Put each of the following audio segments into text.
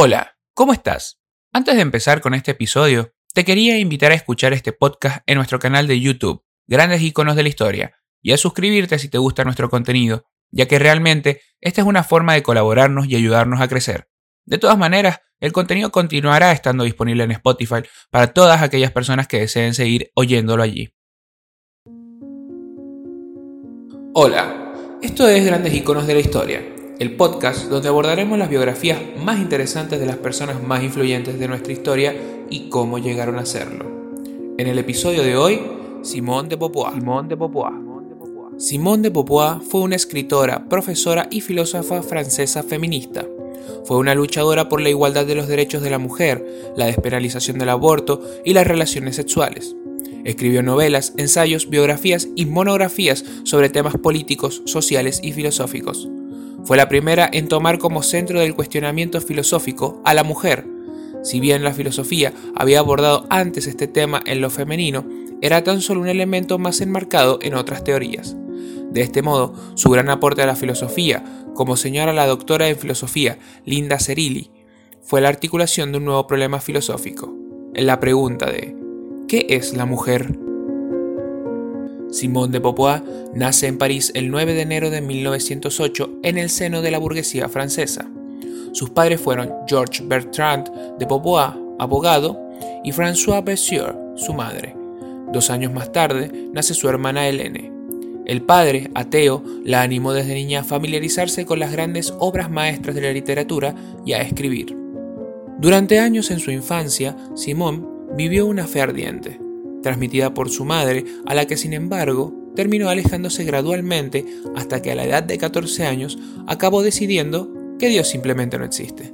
Hola, ¿cómo estás? Antes de empezar con este episodio, te quería invitar a escuchar este podcast en nuestro canal de YouTube, Grandes Iconos de la Historia, y a suscribirte si te gusta nuestro contenido, ya que realmente esta es una forma de colaborarnos y ayudarnos a crecer. De todas maneras, el contenido continuará estando disponible en Spotify para todas aquellas personas que deseen seguir oyéndolo allí. Hola, esto es Grandes Iconos de la Historia, el podcast donde abordaremos las biografías más interesantes de las personas más influyentes de nuestra historia y cómo llegaron a serlo. En el episodio de hoy, Simone de Beauvoir. Simone de Beauvoir. Simone de Beauvoir fue una escritora, profesora y filósofa francesa feminista. Fue una luchadora por la igualdad de los derechos de la mujer, la despenalización del aborto y las relaciones sexuales. Escribió novelas, ensayos, biografías y monografías sobre temas políticos, sociales y filosóficos. Fue la primera en tomar como centro del cuestionamiento filosófico a la mujer. Si bien la filosofía había abordado antes este tema en lo femenino, era tan solo un elemento más enmarcado en otras teorías. De este modo, su gran aporte a la filosofía, como señala la doctora en filosofía Linda Cerilli, fue la articulación de un nuevo problema filosófico, en la pregunta de ¿qué es la mujer? Simone de Beauvoir nace en París el 9 de enero de 1908 en el seno de la burguesía francesa. Sus padres fueron Georges Bertrand de Beauvoir, abogado, y François Bessier, su madre. Dos años más tarde nace su hermana Hélène. El padre, ateo, la animó desde niña a familiarizarse con las grandes obras maestras de la literatura y a escribir. Durante años en su infancia, Simone vivió una fe ardiente transmitida por su madre, a la que sin embargo terminó alejándose gradualmente hasta que a la edad de 14 años acabó decidiendo que Dios simplemente no existe.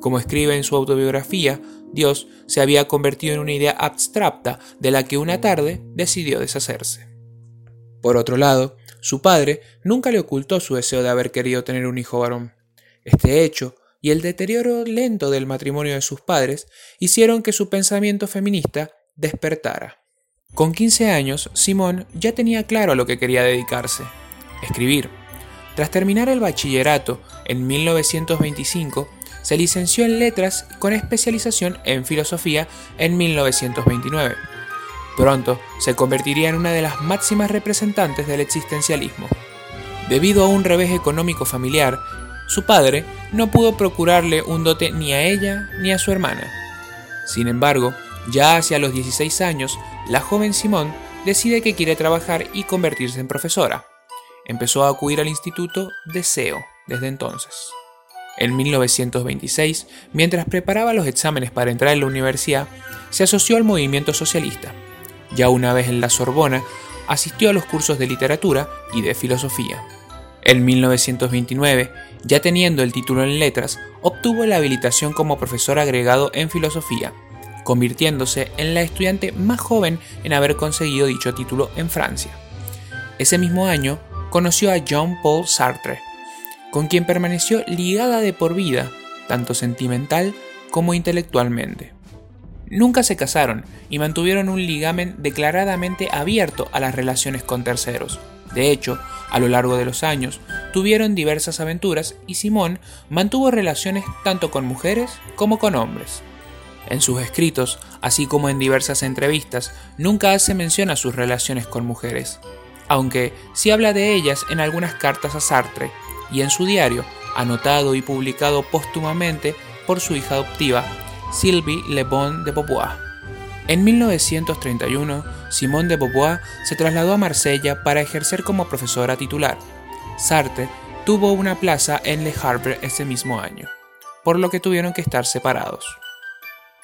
Como escribe en su autobiografía, Dios se había convertido en una idea abstracta de la que una tarde decidió deshacerse. Por otro lado, su padre nunca le ocultó su deseo de haber querido tener un hijo varón. Este hecho y el deterioro lento del matrimonio de sus padres hicieron que su pensamiento feminista despertara. Con 15 años, Simón ya tenía claro a lo que quería dedicarse, escribir. Tras terminar el bachillerato en 1925, se licenció en letras con especialización en filosofía en 1929. Pronto se convertiría en una de las máximas representantes del existencialismo. Debido a un revés económico familiar, su padre no pudo procurarle un dote ni a ella ni a su hermana. Sin embargo, ya hacia los 16 años, la joven Simón decide que quiere trabajar y convertirse en profesora. Empezó a acudir al instituto de SEO desde entonces. En 1926, mientras preparaba los exámenes para entrar en la universidad, se asoció al movimiento socialista. Ya una vez en la Sorbona, asistió a los cursos de literatura y de filosofía. En 1929, ya teniendo el título en letras, obtuvo la habilitación como profesor agregado en filosofía convirtiéndose en la estudiante más joven en haber conseguido dicho título en Francia. Ese mismo año conoció a Jean-Paul Sartre, con quien permaneció ligada de por vida, tanto sentimental como intelectualmente. Nunca se casaron y mantuvieron un ligamen declaradamente abierto a las relaciones con terceros. De hecho, a lo largo de los años, tuvieron diversas aventuras y Simón mantuvo relaciones tanto con mujeres como con hombres. En sus escritos, así como en diversas entrevistas, nunca hace mención a sus relaciones con mujeres, aunque sí habla de ellas en algunas cartas a Sartre y en su diario, anotado y publicado póstumamente por su hija adoptiva, Sylvie Le Bon de Beauvoir. En 1931, Simone de Beauvoir se trasladó a Marsella para ejercer como profesora titular. Sartre tuvo una plaza en Le Havre ese mismo año, por lo que tuvieron que estar separados.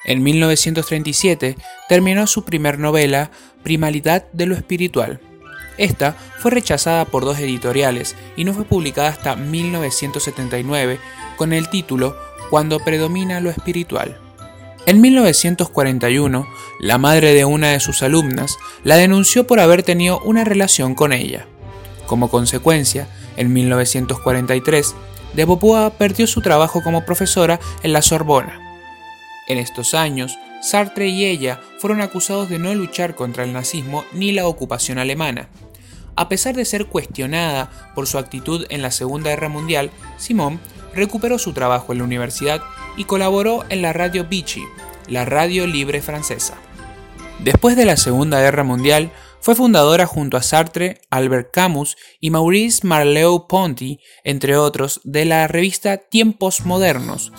En 1937 terminó su primer novela, Primalidad de lo Espiritual. Esta fue rechazada por dos editoriales y no fue publicada hasta 1979 con el título Cuando predomina lo espiritual. En 1941, la madre de una de sus alumnas la denunció por haber tenido una relación con ella. Como consecuencia, en 1943, de Beauvoir perdió su trabajo como profesora en la Sorbona. En estos años, Sartre y ella fueron acusados de no luchar contra el nazismo ni la ocupación alemana. A pesar de ser cuestionada por su actitud en la Segunda Guerra Mundial, Simón recuperó su trabajo en la universidad y colaboró en la radio Vichy, la radio libre francesa. Después de la Segunda Guerra Mundial, fue fundadora junto a Sartre, Albert Camus y Maurice Marleau-Ponty, entre otros, de la revista Tiempos Modernos,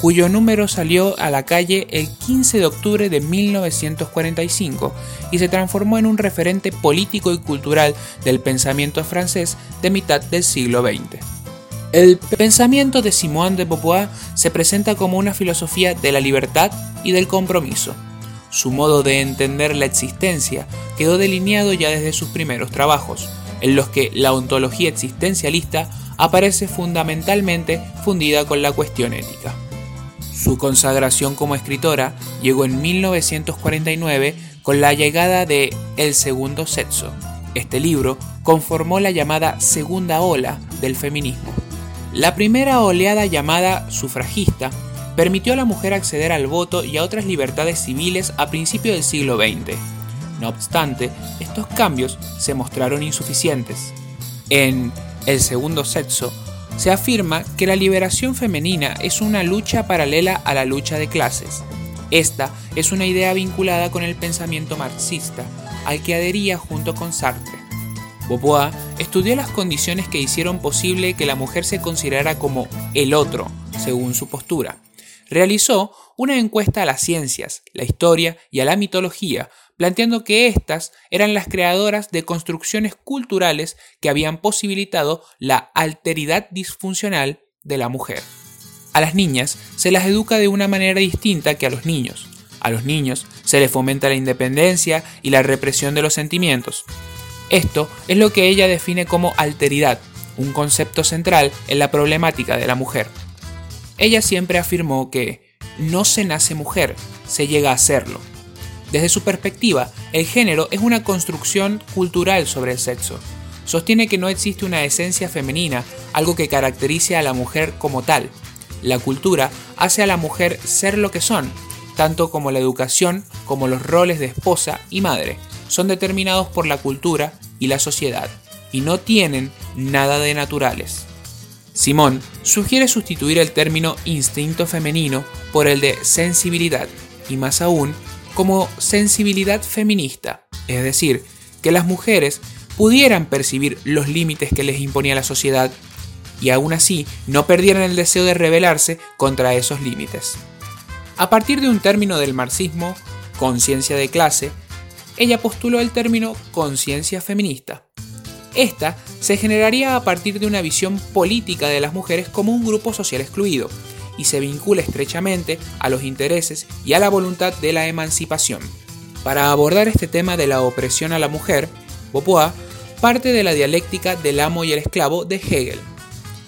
cuyo número salió a la calle el 15 de octubre de 1945 y se transformó en un referente político y cultural del pensamiento francés de mitad del siglo XX. El pensamiento de Simone de Beauvoir se presenta como una filosofía de la libertad y del compromiso. Su modo de entender la existencia quedó delineado ya desde sus primeros trabajos, en los que la ontología existencialista aparece fundamentalmente fundida con la cuestión ética. Su consagración como escritora llegó en 1949 con la llegada de El segundo sexo. Este libro conformó la llamada segunda ola del feminismo. La primera oleada llamada sufragista permitió a la mujer acceder al voto y a otras libertades civiles a principios del siglo XX. No obstante, estos cambios se mostraron insuficientes. En El segundo sexo, se afirma que la liberación femenina es una lucha paralela a la lucha de clases. Esta es una idea vinculada con el pensamiento marxista, al que adhería junto con Sartre. Beauvoir estudió las condiciones que hicieron posible que la mujer se considerara como el otro, según su postura. Realizó una encuesta a las ciencias, la historia y a la mitología planteando que éstas eran las creadoras de construcciones culturales que habían posibilitado la alteridad disfuncional de la mujer. A las niñas se las educa de una manera distinta que a los niños. A los niños se les fomenta la independencia y la represión de los sentimientos. Esto es lo que ella define como alteridad, un concepto central en la problemática de la mujer. Ella siempre afirmó que no se nace mujer, se llega a serlo. Desde su perspectiva, el género es una construcción cultural sobre el sexo. Sostiene que no existe una esencia femenina, algo que caracterice a la mujer como tal. La cultura hace a la mujer ser lo que son, tanto como la educación como los roles de esposa y madre. Son determinados por la cultura y la sociedad, y no tienen nada de naturales. Simón sugiere sustituir el término instinto femenino por el de sensibilidad, y más aún como sensibilidad feminista, es decir, que las mujeres pudieran percibir los límites que les imponía la sociedad y aún así no perdieran el deseo de rebelarse contra esos límites. A partir de un término del marxismo, conciencia de clase, ella postuló el término conciencia feminista. Esta se generaría a partir de una visión política de las mujeres como un grupo social excluido, y se vincula estrechamente a los intereses y a la voluntad de la emancipación. Para abordar este tema de la opresión a la mujer, Beauvoir parte de la dialéctica del amo y el esclavo de Hegel.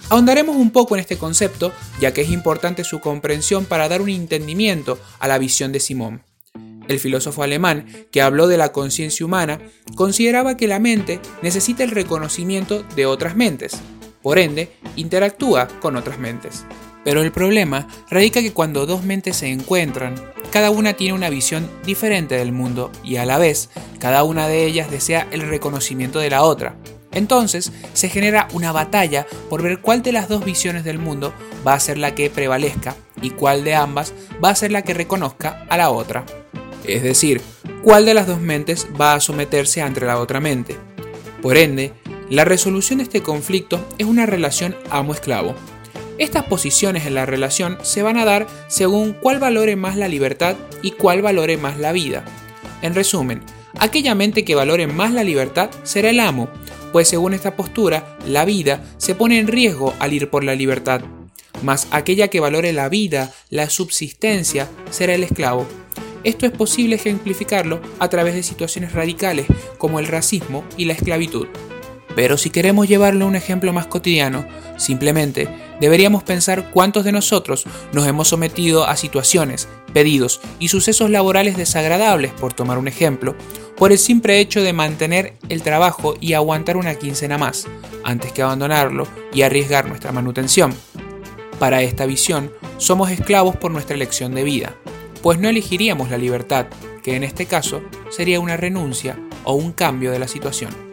Ahondaremos un poco en este concepto, ya que es importante su comprensión para dar un entendimiento a la visión de Simón. El filósofo alemán que habló de la conciencia humana consideraba que la mente necesita el reconocimiento de otras mentes, por ende, interactúa con otras mentes. Pero el problema radica que cuando dos mentes se encuentran, cada una tiene una visión diferente del mundo y a la vez cada una de ellas desea el reconocimiento de la otra. Entonces se genera una batalla por ver cuál de las dos visiones del mundo va a ser la que prevalezca y cuál de ambas va a ser la que reconozca a la otra. Es decir, cuál de las dos mentes va a someterse ante la otra mente. Por ende, la resolución de este conflicto es una relación amo-esclavo, estas posiciones en la relación se van a dar según cuál valore más la libertad y cuál valore más la vida. En resumen, aquella mente que valore más la libertad será el amo, pues según esta postura, la vida se pone en riesgo al ir por la libertad, mas aquella que valore la vida, la subsistencia, será el esclavo. Esto es posible ejemplificarlo a través de situaciones radicales como el racismo y la esclavitud. Pero si queremos llevarlo a un ejemplo más cotidiano, simplemente deberíamos pensar cuántos de nosotros nos hemos sometido a situaciones, pedidos y sucesos laborales desagradables, por tomar un ejemplo, por el simple hecho de mantener el trabajo y aguantar una quincena más, antes que abandonarlo y arriesgar nuestra manutención. Para esta visión, somos esclavos por nuestra elección de vida, pues no elegiríamos la libertad, que en este caso sería una renuncia o un cambio de la situación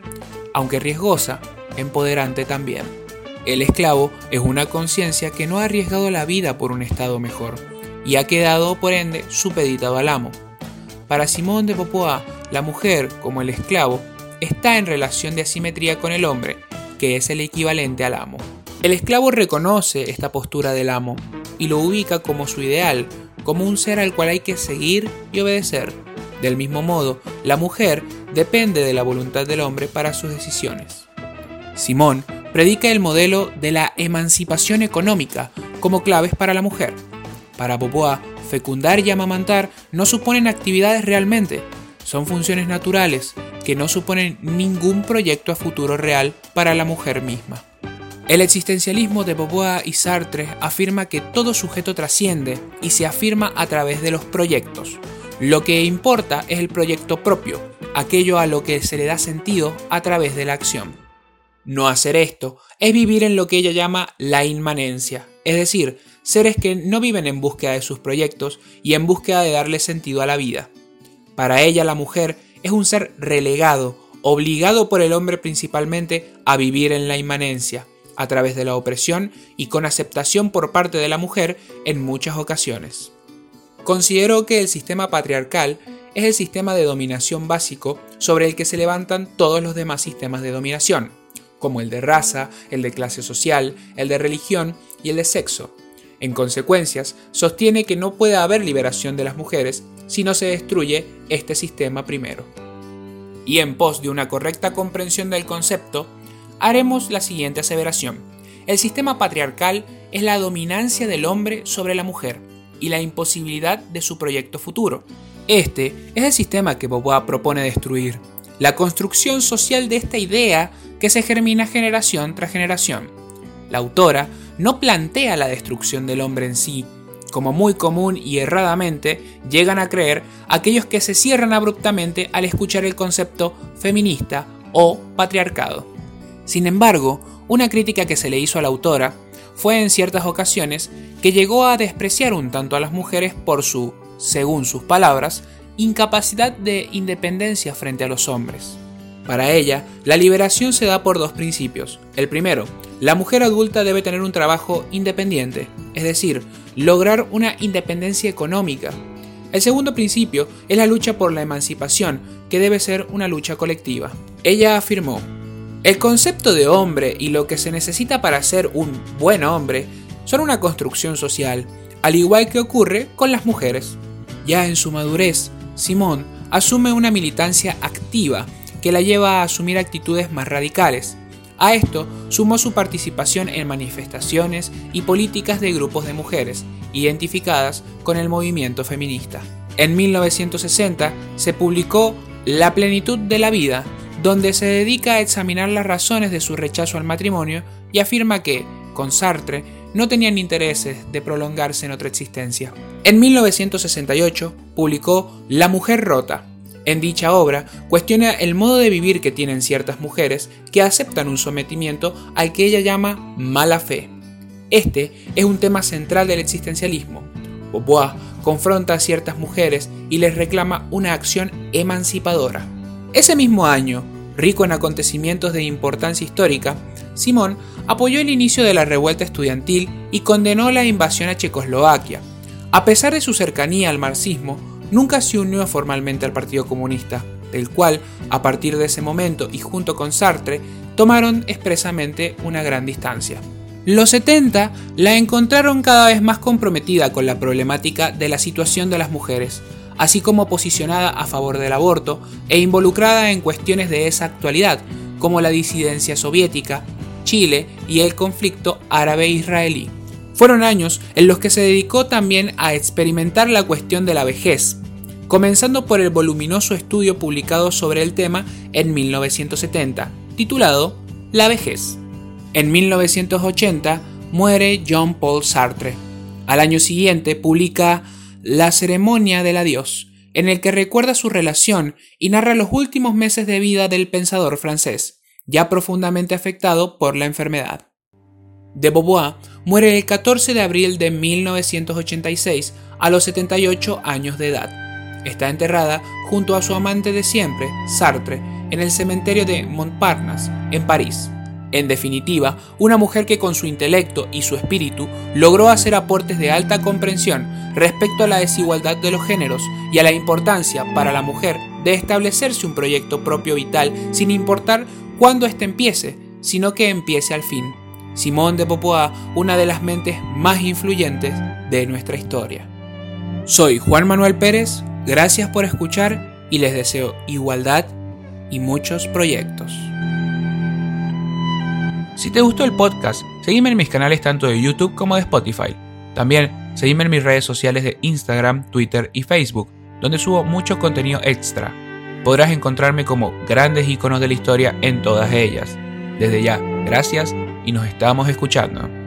aunque riesgosa, empoderante también. El esclavo es una conciencia que no ha arriesgado la vida por un estado mejor y ha quedado, por ende, supeditado al amo. Para Simón de Beauvoir, la mujer, como el esclavo, está en relación de asimetría con el hombre, que es el equivalente al amo. El esclavo reconoce esta postura del amo y lo ubica como su ideal, como un ser al cual hay que seguir y obedecer. Del mismo modo, la mujer depende de la voluntad del hombre para sus decisiones. Simón predica el modelo de la emancipación económica como claves para la mujer. Para Beauvoir, fecundar y amamantar no suponen actividades realmente, son funciones naturales que no suponen ningún proyecto a futuro real para la mujer misma. El existencialismo de Beauvoir y Sartre afirma que todo sujeto trasciende y se afirma a través de los proyectos. Lo que importa es el proyecto propio, aquello a lo que se le da sentido a través de la acción. No hacer esto es vivir en lo que ella llama la inmanencia, es decir, seres que no viven en búsqueda de sus proyectos y en búsqueda de darle sentido a la vida. Para ella la mujer es un ser relegado, obligado por el hombre principalmente a vivir en la inmanencia, a través de la opresión y con aceptación por parte de la mujer en muchas ocasiones. Considero que el sistema patriarcal es el sistema de dominación básico sobre el que se levantan todos los demás sistemas de dominación, como el de raza, el de clase social, el de religión y el de sexo. En consecuencias, sostiene que no puede haber liberación de las mujeres si no se destruye este sistema primero. Y en pos de una correcta comprensión del concepto, haremos la siguiente aseveración. El sistema patriarcal es la dominancia del hombre sobre la mujer y la imposibilidad de su proyecto futuro. Este es el sistema que Beauvoir propone destruir, la construcción social de esta idea que se germina generación tras generación. La autora no plantea la destrucción del hombre en sí, como muy común y erradamente llegan a creer aquellos que se cierran abruptamente al escuchar el concepto feminista o patriarcado. Sin embargo, una crítica que se le hizo a la autora fue en ciertas ocasiones que llegó a despreciar un tanto a las mujeres por su, según sus palabras, incapacidad de independencia frente a los hombres. Para ella, la liberación se da por dos principios. El primero, la mujer adulta debe tener un trabajo independiente, es decir, lograr una independencia económica. El segundo principio es la lucha por la emancipación, que debe ser una lucha colectiva. Ella afirmó, el concepto de hombre y lo que se necesita para ser un buen hombre son una construcción social, al igual que ocurre con las mujeres. Ya en su madurez, Simón asume una militancia activa que la lleva a asumir actitudes más radicales, a esto sumó su participación en manifestaciones y políticas de grupos de mujeres, identificadas con el movimiento feminista. En 1960 se publicó La plenitud de la vida, donde se dedica a examinar las razones de su rechazo al matrimonio y afirma que, con Sartre, no tenían intereses de prolongarse en otra existencia. En 1968 publicó La mujer rota, en dicha obra cuestiona el modo de vivir que tienen ciertas mujeres que aceptan un sometimiento al que ella llama mala fe. Este es un tema central del existencialismo. Beauvoir confronta a ciertas mujeres y les reclama una acción emancipadora. Ese mismo año, rico en acontecimientos de importancia histórica, Simón apoyó el inicio de la revuelta estudiantil y condenó la invasión a Checoslovaquia. A pesar de su cercanía al marxismo, nunca se unió formalmente al Partido Comunista, del cual, a partir de ese momento y junto con Sartre, tomaron expresamente una gran distancia. Los 70 la encontraron cada vez más comprometida con la problemática de la situación de las mujeres, así como posicionada a favor del aborto e involucrada en cuestiones de esa actualidad, como la disidencia soviética, Chile y el conflicto árabe-israelí. Fueron años en los que se dedicó también a experimentar la cuestión de la vejez, comenzando por el voluminoso estudio publicado sobre el tema en 1970, titulado La vejez. En 1980 muere Jean Paul Sartre. Al año siguiente publica La ceremonia del adiós, en el que recuerda su relación y narra los últimos meses de vida del pensador francés, ya profundamente afectado por la enfermedad. De Beauvoir muere el 14 de abril de 1986 a los 78 años de edad. Está enterrada junto a su amante de siempre, Sartre, en el cementerio de Montparnasse, en París. En definitiva, una mujer que con su intelecto y su espíritu logró hacer aportes de alta comprensión respecto a la desigualdad de los géneros y a la importancia para la mujer de establecerse un proyecto propio vital sin importar cuándo éste empiece, sino que empiece al fin. Simón de Beauvoir, una de las mentes más influyentes de nuestra historia. Soy Juan Manuel Pérez, gracias por escuchar y les deseo igualdad y muchos proyectos. Si te gustó el podcast, seguime en mis canales tanto de YouTube como de Spotify. También seguime en mis redes sociales de Instagram, Twitter y Facebook, donde subo mucho contenido extra. Podrás encontrarme como grandes iconos de la historia en todas ellas. Desde ya, gracias y nos estamos escuchando.